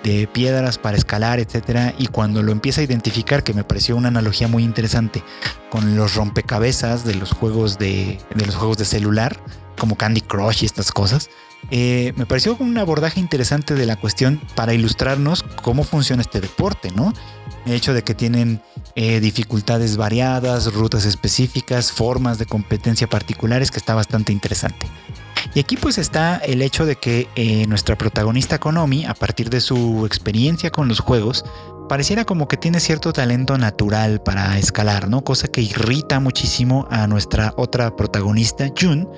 de piedras para escalar, etcétera, y cuando lo empieza a identificar, que me pareció una analogía muy interesante con los rompecabezas de los juegos de, los juegos de celular, como Candy Crush y estas cosas, eh, me pareció un abordaje interesante de la cuestión para ilustrarnos cómo funciona este deporte, ¿no? El hecho de que tienen eh, dificultades variadas, rutas específicas, formas de competencia particulares, que está bastante interesante. Y aquí pues está el hecho de que eh, nuestra protagonista Konomi, a partir de su experiencia con los juegos, pareciera como que tiene cierto talento natural para escalar, ¿no? Cosa que irrita muchísimo a nuestra otra protagonista, Jun,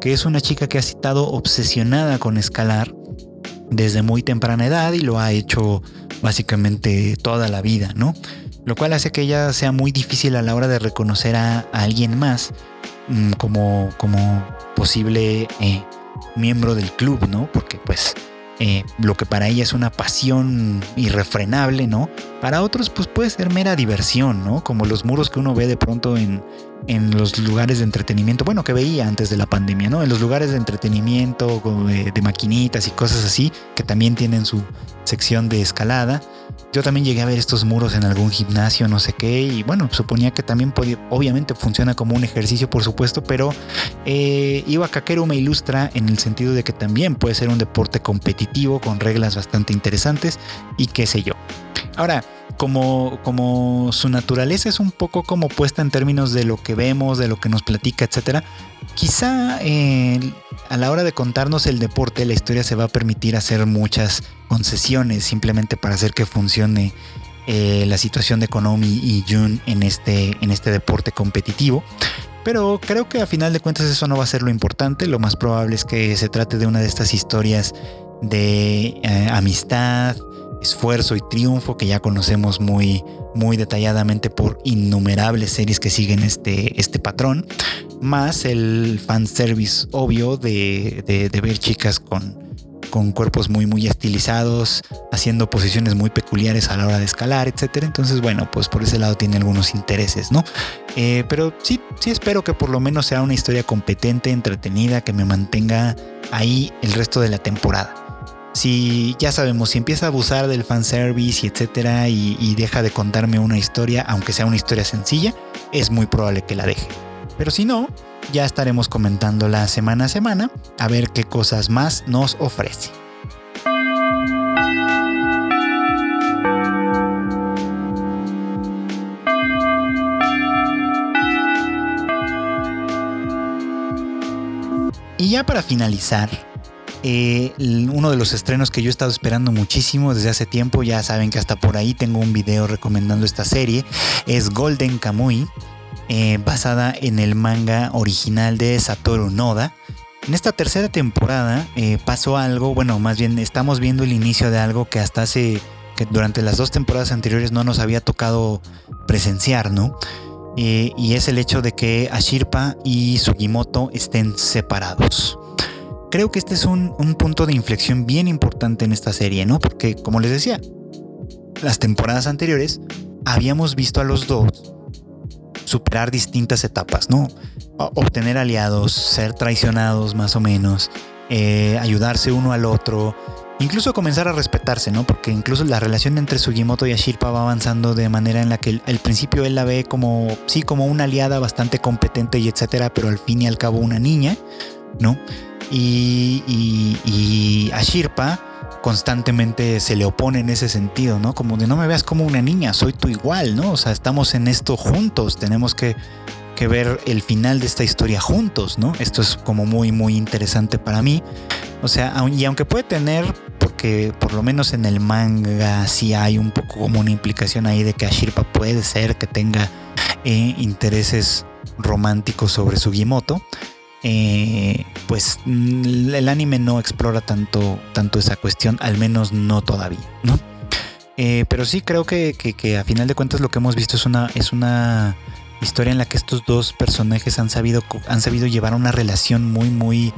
que es una chica que ha estado obsesionada con escalar desde muy temprana edad y lo ha hecho básicamente toda la vida, ¿no? Lo cual hace que ella sea muy difícil a la hora de reconocer a, alguien más mm, como, como posible eh, miembro del club, ¿no? Porque pues eh, lo que para ella es una pasión irrefrenable, ¿no? Para otros pues puede ser mera diversión, ¿no? Como los muros que uno ve de pronto en, en los lugares de entretenimiento, bueno, que veía antes de la pandemia, ¿no? En los lugares de entretenimiento, de, maquinitas y cosas así, que también tienen su sección de escalada. Yo también llegué a ver estos muros en algún gimnasio, no sé qué, y bueno, suponía que también podía, obviamente funciona como un ejercicio, por supuesto, pero eh, Iwa Kakeru me ilustra en el sentido de que también puede ser un deporte competitivo con reglas bastante interesantes y qué sé yo. Ahora, como, como su naturaleza es un poco como puesta en términos de lo que vemos, de lo que nos platica, etcétera, quizá eh, a la hora de contarnos el deporte, la historia se va a permitir hacer muchas concesiones simplemente para hacer que funcione eh, la situación de Konomi y Jun en este, en este deporte competitivo. Pero creo que a final de cuentas eso no va a ser lo importante. Lo más probable es que se trate de una de estas historias de eh, amistad, esfuerzo y triunfo que ya conocemos muy, muy detalladamente por innumerables series que siguen este, este patrón, más el fanservice obvio de, de, ver chicas con, con cuerpos muy muy estilizados, haciendo posiciones muy peculiares a la hora de escalar, etcétera. Entonces, bueno, pues por ese lado tiene algunos intereses, ¿no? Eh, pero sí, sí espero que por lo menos sea una historia competente, entretenida, que me mantenga ahí el resto de la temporada si ya sabemos, si empieza a abusar del fanservice y etcétera y, deja de contarme una historia, aunque sea una historia sencilla, es muy probable que la deje. Pero si no, ya estaremos comentándola semana a semana a ver qué cosas más nos ofrece. Y ya para finalizar, eh, uno de los estrenos que yo he estado esperando muchísimo desde hace tiempo, ya saben que hasta por ahí tengo un video recomendando esta serie, es Golden Kamui, eh, basada en el manga original de Satoru Noda. En esta tercera temporada eh, pasó algo, bueno, más bien estamos viendo el inicio de algo que hasta hace, que durante las dos temporadas anteriores no nos había tocado presenciar, ¿no? y es el hecho de que Ashirpa y Sugimoto estén separados. Creo que este es un, punto de inflexión bien importante en esta serie, ¿no? Porque, como les decía, las temporadas anteriores habíamos visto a los dos superar distintas etapas, ¿no? Obtener aliados, ser traicionados más o menos, eh, ayudarse uno al otro, incluso comenzar a respetarse, ¿no? Porque incluso la relación entre Sugimoto y Ashirpa va avanzando de manera en la que al principio él la ve como, sí, como una aliada bastante competente y etcétera, pero al fin y al cabo una niña, ¿no? Y, a Shirpa constantemente se le opone en ese sentido, ¿no? Como de no me veas como una niña, soy tú igual, ¿no? O sea, estamos en esto juntos, tenemos que, que ver el final de esta historia juntos, ¿no? Esto es como muy, muy interesante para mí. O sea, y aunque puede tener, porque por lo menos en el manga sí hay un poco como una implicación ahí de que Ashirpa puede ser que tenga eh, intereses románticos sobre Sugimoto. Eh, pues mm, el anime no explora tanto, tanto esa cuestión, al menos no todavía, ¿no? Eh, pero sí creo que, a final de cuentas lo que hemos visto es una, es una historia en la que estos dos personajes han sabido, han sabido llevar una relación muy, muy,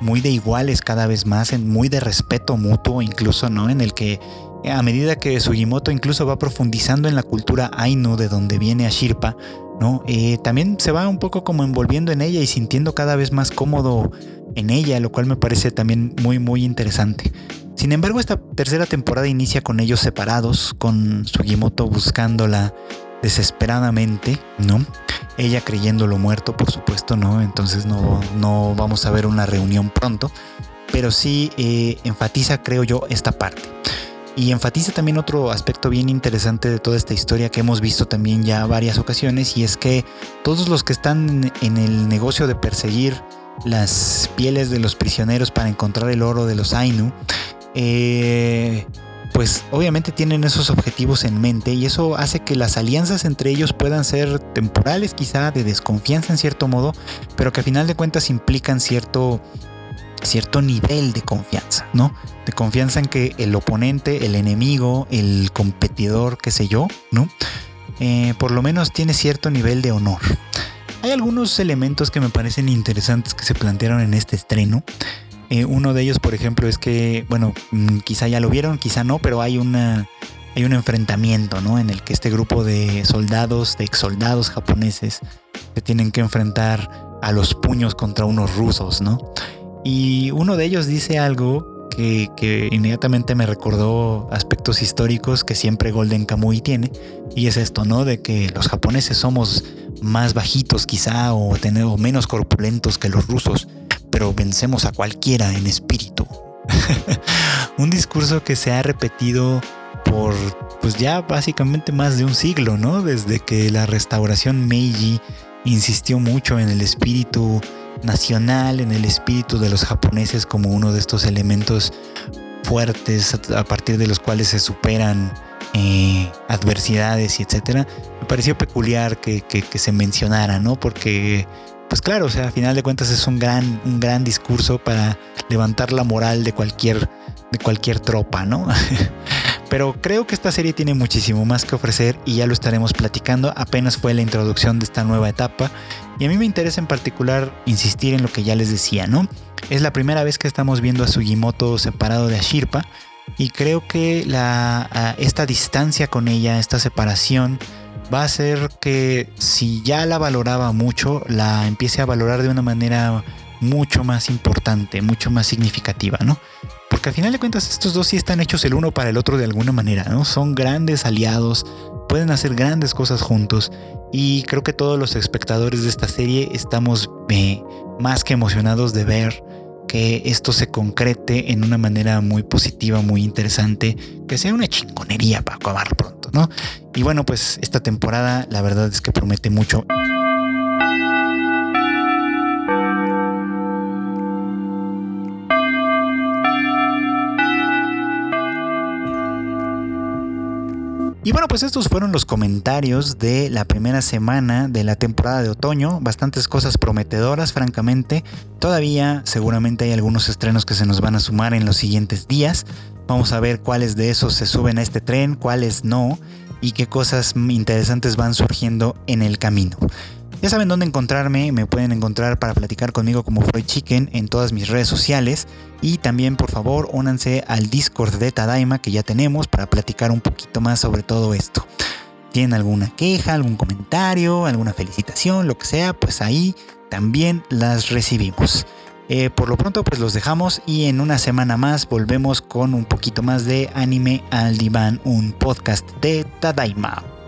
muy de iguales cada vez más, muy de respeto mutuo incluso, ¿no? En el que a medida que Sugimoto incluso va profundizando en la cultura Ainu de donde viene Ashirpa, ¿no? Eh, también se va un poco como envolviendo en ella y sintiendo cada vez más cómodo en ella, lo cual me parece también muy, muy interesante. Sin embargo, esta tercera temporada inicia con ellos separados, con Sugimoto buscándola desesperadamente. Ella creyéndolo muerto, por supuesto, ¿no? Entonces no, no vamos a ver una reunión pronto, pero sí eh, enfatiza, creo yo, esta parte. Y enfatiza también otro aspecto bien interesante de toda esta historia que hemos visto también ya varias ocasiones, y es que todos los que están en el negocio de perseguir las pieles de los prisioneros para encontrar el oro de los Ainu, eh, pues obviamente tienen esos objetivos en mente y eso hace que las alianzas entre ellos puedan ser temporales quizá, de desconfianza en cierto modo, pero que a final de cuentas implican cierto, cierto nivel de confianza, ¿no? De confianza en que el oponente, el enemigo, el competidor, qué sé yo, ¿no? Eh, por lo menos tiene cierto nivel de honor. Hay algunos elementos que me parecen interesantes que se plantearon en este estreno. Eh, uno de ellos, por ejemplo, es que, bueno, mm, quizá ya lo vieron, quizá no, pero hay una hay un enfrentamiento, ¿no? En el que este grupo de soldados, de ex soldados japoneses, se tienen que enfrentar a los puños contra unos rusos, ¿no? Y uno de ellos dice algo que, que, inmediatamente me recordó aspectos históricos que siempre Golden Kamuy tiene, y es esto, ¿no? De que los japoneses somos más bajitos quizá o, tener, o menos corpulentos que los rusos, pero vencemos a cualquiera en espíritu. un discurso que se ha repetido por pues ya básicamente más de un siglo, ¿no? Desde que la restauración Meiji insistió mucho en el espíritu nacional, en el espíritu de los japoneses como uno de estos elementos fuertes a partir de los cuales se superan eh, adversidades y etcétera. Me pareció peculiar que, que, se mencionara, ¿no? Porque pues claro, o sea, a final de cuentas es un gran, un gran discurso para levantar la moral de cualquier, de cualquier tropa, ¿no? Pero creo que esta serie tiene muchísimo más que ofrecer y ya lo estaremos platicando. Apenas fue la introducción de esta nueva etapa. Y a mí me interesa en particular insistir en lo que ya les decía, ¿no? Es la primera vez que estamos viendo a Sugimoto separado de Ashirpa. Y creo que la, esta distancia con ella, esta separación, va a hacer que si ya la valoraba mucho, la empiece a valorar de una manera mucho más importante, mucho más significativa, ¿no? Porque al final de cuentas estos dos sí están hechos el uno para el otro de alguna manera, ¿no? Son grandes aliados, pueden hacer grandes cosas juntos y creo que todos los espectadores de esta serie estamos eh, más que emocionados de ver que esto se concrete en una manera muy positiva, muy interesante, que sea una chingonería para acabar pronto, ¿no? Y bueno, pues esta temporada la verdad es que promete mucho. Y bueno, pues estos fueron los comentarios de la primera semana de la temporada de otoño. Bastantes cosas prometedoras, francamente. Todavía seguramente hay algunos estrenos que se nos van a sumar en los siguientes días. Vamos a ver cuáles de esos se suben a este tren, cuáles no, y qué cosas interesantes van surgiendo en el camino. Ya saben dónde encontrarme, me pueden encontrar para platicar conmigo como Freud Chicken en todas mis redes sociales y también por favor únanse al Discord de Tadaima que ya tenemos para platicar un poquito más sobre todo esto. ¿Tienen alguna queja, algún comentario, alguna felicitación, lo que sea? Pues ahí también las recibimos. Eh, por lo pronto pues los dejamos y en una semana más volvemos con un poquito más de anime al diván, un podcast de Tadaima.